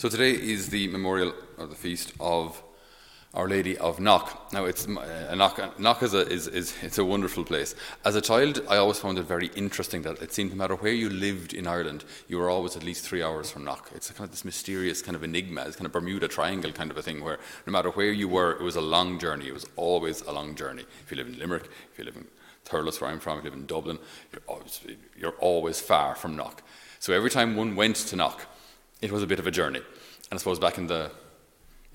So today is the memorial or the feast of Our Lady of Knock. Now, it's uh, Knock. Knock is a is, is it's a wonderful place. As a child, I always found it very interesting that it seemed no matter where you lived in Ireland, you were always at least three hours from Knock. It's kind of this mysterious kind of enigma, it's kind of Bermuda Triangle kind of a thing, where no matter where you were, it was a long journey. It was always a long journey. If you live in Limerick, if you live in Thurles, where I'm from, if you live in Dublin, you're always, you're always far from Knock. So every time one went to Knock, it was a bit of a journey. And I suppose back in the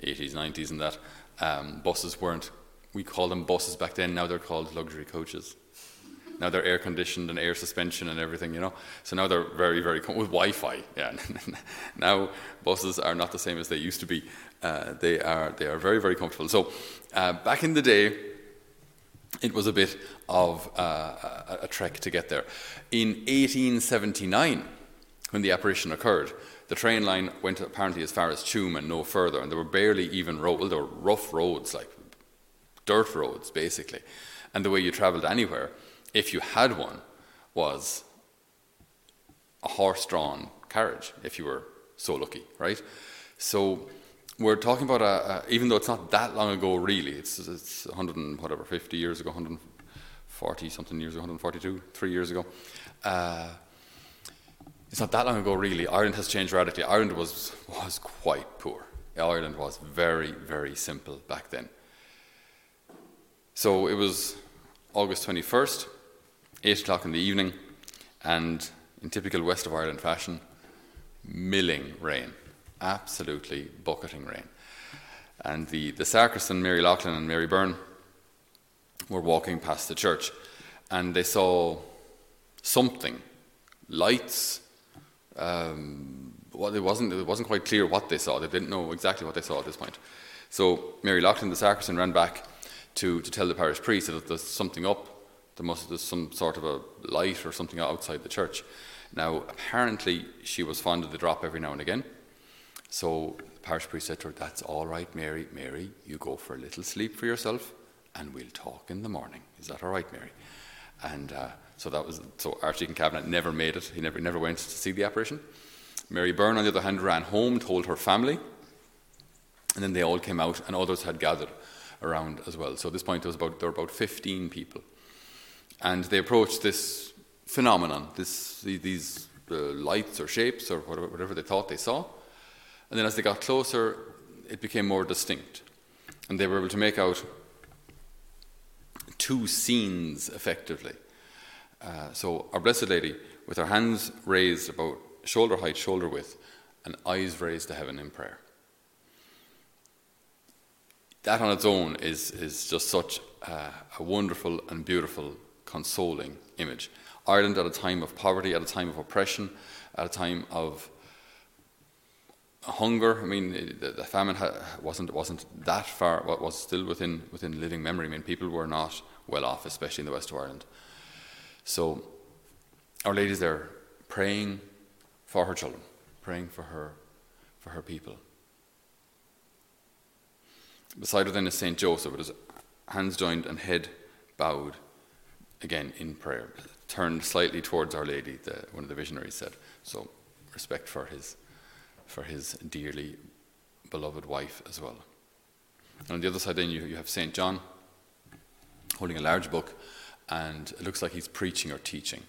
80s, 90s, and that, um, buses weren't, we called them buses back then, now they're called luxury coaches. Now they're air conditioned and air suspension and everything, you know. So now they're very, very com- with Wi-Fi. Yeah. now buses are not the same as they used to be. Uh, they are they are very, very comfortable. So uh, back in the day, it was a bit of uh, a, a trek to get there. In 1879, when the apparition occurred, the train line went apparently as far as Tuam and no further, and there were barely even roads, well, there were rough roads, like dirt roads, basically. And the way you travelled anywhere, if you had one, was a horse drawn carriage, if you were so lucky, right? So we're talking about a, a, even though it's not that long ago, really, it's, it's 100 and whatever, 50 years ago, 140 something years ago, 142, three years ago. Uh, it's not that long ago, really. Ireland has changed radically. Ireland was, was quite poor. Ireland was very, very simple back then. So it was August 21st, 8 o'clock in the evening, and in typical West of Ireland fashion, milling rain. Absolutely bucketing rain. And the, the sacristan, Mary Loughlin, and Mary Byrne, were walking past the church, and they saw something lights, um, well, it wasn't, it wasn't quite clear what they saw. They didn't know exactly what they saw at this point. So Mary Loughlin, the sacristan, ran back to, to tell the parish priest that there's something up. There must there's some sort of a light or something outside the church. Now, apparently, she was fond of the drop every now and again. So the parish priest said to her, That's all right, Mary. Mary, you go for a little sleep for yourself, and we'll talk in the morning. Is that all right, Mary? And uh, so that was so Archdeacon Cavanagh never made it. He never never went to see the apparition. Mary Byrne, on the other hand, ran home, told her family, and then they all came out, and others had gathered around as well. So at this point, there was about there were about fifteen people, and they approached this phenomenon, this these uh, lights or shapes or whatever, whatever they thought they saw, and then as they got closer, it became more distinct, and they were able to make out two scenes effectively. Uh, so, Our Blessed Lady, with her hands raised about shoulder height, shoulder width, and eyes raised to heaven in prayer. That on its own is, is just such a wonderful and beautiful, consoling image. Ireland at a time of poverty, at a time of oppression, at a time of hunger. I mean, the, the famine wasn't wasn't that far. What was still within within living memory. I mean, people were not well off, especially in the west of Ireland. So, Our Lady's there praying for her children, praying for her for her people. Beside her then is Saint Joseph with his hands joined and head bowed, again in prayer, turned slightly towards Our Lady. The, one of the visionaries said. So, respect for his for his dearly beloved wife as well. And on the other side, then you, you have St. John holding a large book, and it looks like he's preaching or teaching.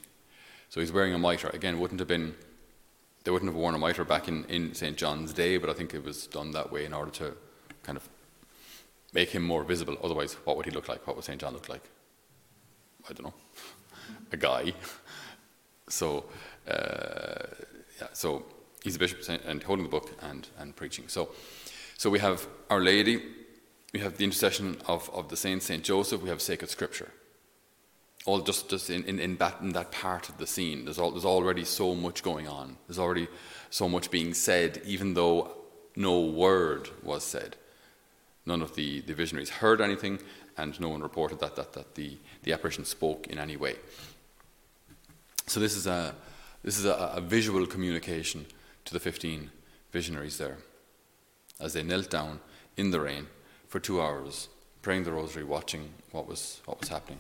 So he's wearing a mitre. Again, wouldn't have been, they wouldn't have worn a mitre back in, in St. John's day, but I think it was done that way in order to kind of make him more visible. Otherwise, what would he look like? What would St. John look like? I don't know. a guy. So, uh, yeah, so he's a bishop and holding the book and, and preaching. So, so we have Our Lady, we have the intercession of, of the saint, Saint Joseph, we have sacred scripture. All just, just in, in, in, that, in that part of the scene. There's, all, there's already so much going on. There's already so much being said, even though no word was said. None of the, the visionaries heard anything, and no one reported that, that, that the, the apparition spoke in any way. So this is a, this is a, a visual communication to the 15 visionaries there as they knelt down in the rain for two hours, praying the rosary, watching what was, what was happening.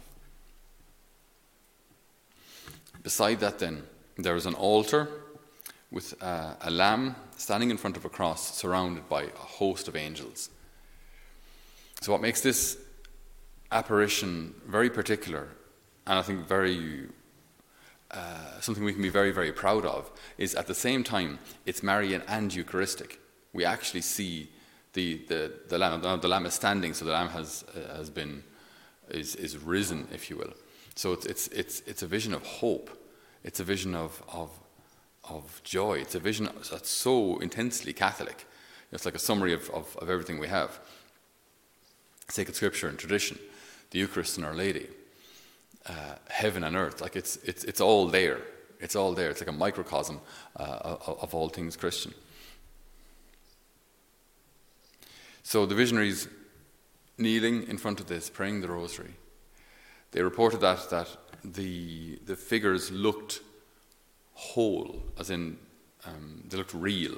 Beside that, then, there is an altar with uh, a lamb standing in front of a cross surrounded by a host of angels. So, what makes this apparition very particular, and I think very uh, something we can be very, very proud of, is at the same time it's Marian and Eucharistic. We actually see the, the, the lamb. The lamb is standing, so the lamb has, has been, is, is risen, if you will. So it's, it's, it's, it's a vision of hope. It's a vision of, of, of joy. It's a vision that's so intensely Catholic. It's like a summary of, of, of everything we have sacred scripture and tradition, the Eucharist and Our Lady, uh, heaven and earth. Like it's, it's, it's all there. It's all there. It's like a microcosm uh, of, of all things Christian. So the visionaries kneeling in front of this, praying the rosary, they reported that, that the, the figures looked whole, as in um, they looked real.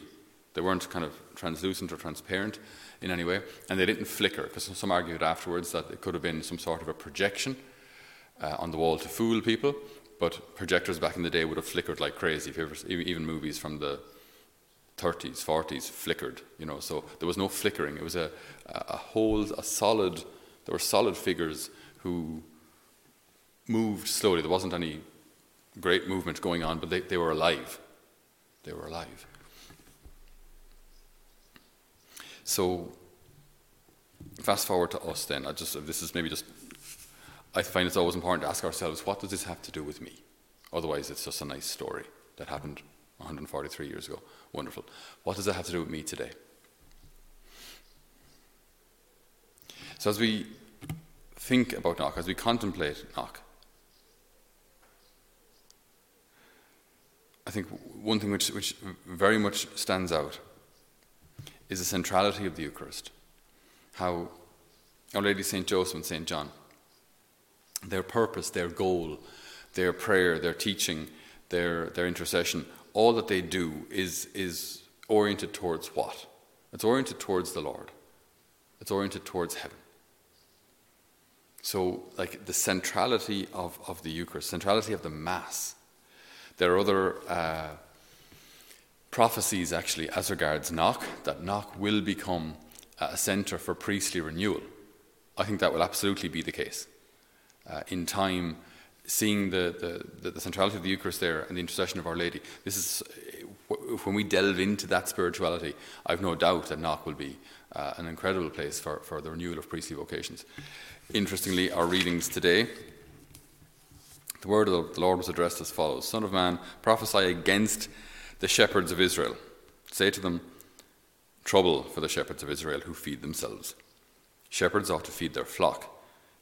They weren't kind of translucent or transparent in any way, and they didn't flicker, because some argued afterwards that it could have been some sort of a projection uh, on the wall to fool people, but projectors back in the day would have flickered like crazy. If you ever, even movies from the 30s, 40s flickered, you know, so there was no flickering. It was a, a whole, a solid, there were solid figures who moved slowly. There wasn't any great movement going on, but they, they were alive. They were alive. So, fast forward to us then. I just, this is maybe just, I find it's always important to ask ourselves, what does this have to do with me? Otherwise, it's just a nice story that happened 143 years ago. Wonderful. What does that have to do with me today? So, as we think about Knock, as we contemplate Knock, I think one thing which, which very much stands out is the centrality of the Eucharist. How Our Lady St. Joseph and St. John, their purpose, their goal, their prayer, their teaching, their, their intercession, all that they do is, is oriented towards what? It's oriented towards the Lord. It's oriented towards heaven. So, like the centrality of, of the Eucharist, centrality of the Mass. There are other uh, prophecies actually as regards Knock, that Knock will become a centre for priestly renewal. I think that will absolutely be the case. Uh, in time, seeing the, the, the, centrality of the Eucharist there and the intercession of Our Lady, this is when we delve into that spirituality, I've no doubt that Knock will be uh, an incredible place for, for the renewal of priestly vocations. Interestingly, our readings today, the word of the Lord was addressed as follows Son of man, prophesy against the shepherds of Israel. Say to them, Trouble for the shepherds of Israel who feed themselves. Shepherds ought to feed their flock,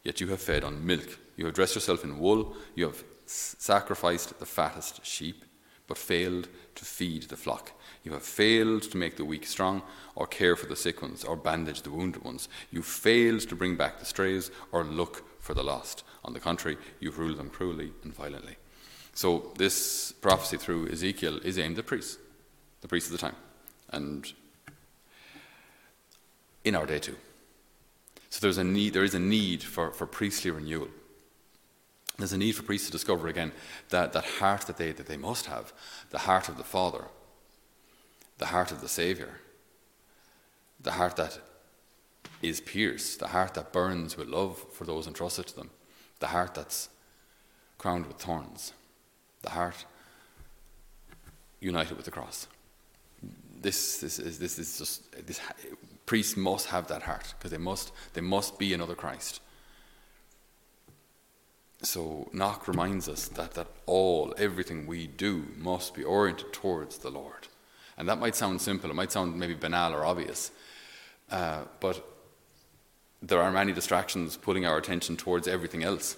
yet you have fed on milk. You have dressed yourself in wool. You have sacrificed the fattest sheep, but failed to feed the flock. You have failed to make the weak strong, or care for the sick ones, or bandage the wounded ones. You failed to bring back the strays, or look for the lost. On the contrary, you've ruled them cruelly and violently. So this prophecy through Ezekiel is aimed at priests, the priests of the time, and in our day too. So there's a need, there is a need for, for priestly renewal. There's a need for priests to discover again that, that heart that they, that they must have, the heart of the Father, the heart of the Saviour, the heart that is pierced, the heart that burns with love for those entrusted to them, the heart that's crowned with thorns the heart united with the cross. This, this, is, this is just, this, priests must have that heart because they must, they must be another Christ. So Knock reminds us that, that all, everything we do must be oriented towards the Lord. And that might sound simple, it might sound maybe banal or obvious, uh, but there are many distractions pulling our attention towards everything else,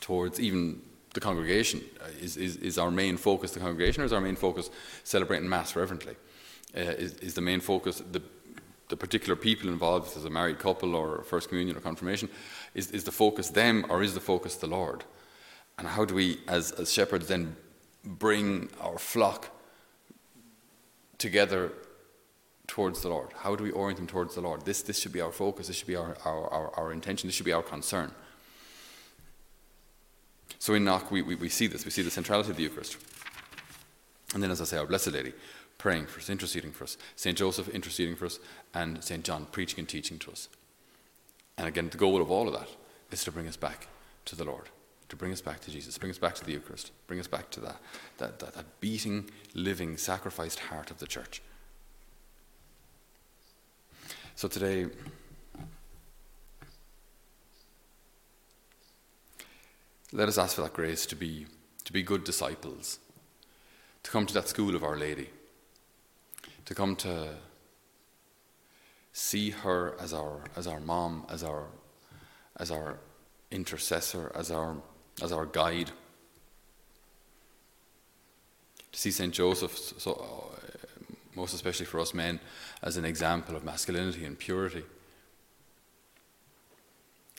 towards even the congregation? Uh, is, is, is our main focus the congregation or is our main focus celebrating Mass reverently? Uh, is, is the main focus the, the particular people involved, as a married couple or First Communion or Confirmation? Is, is the focus them or is the focus the Lord? And how do we, as, as shepherds, then bring our flock together towards the Lord? How do we orient them towards the Lord? This, this should be our focus, this should be our, our, our, our intention, this should be our concern. So in Knock, we, we, we see this. We see the centrality of the Eucharist. And then, as I say, Our Blessed Lady praying for us, interceding for us, St. Joseph interceding for us, and St. John preaching and teaching to us. And again, the goal of all of that is to bring us back to the Lord, to bring us back to Jesus, bring us back to the Eucharist, bring us back to that, that, that, that beating, living, sacrificed heart of the church. So today, let us ask for that grace to be, to be good disciples, to come to that school of Our Lady, to come to see her as our, as our mom, as our, as our intercessor, as our, as our guide. To see St. Joseph, so, uh, most especially for us men, as an example of masculinity and purity.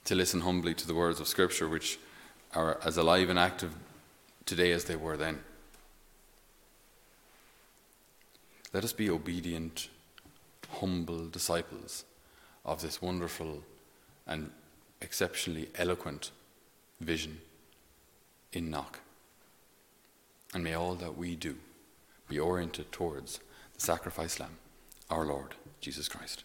To listen humbly to the words of Scripture, which are as alive and active today as they were then. Let us be obedient, humble disciples of this wonderful and exceptionally eloquent vision in Knock. And may all that we do be oriented towards the sacrifice lamb, our Lord Jesus Christ.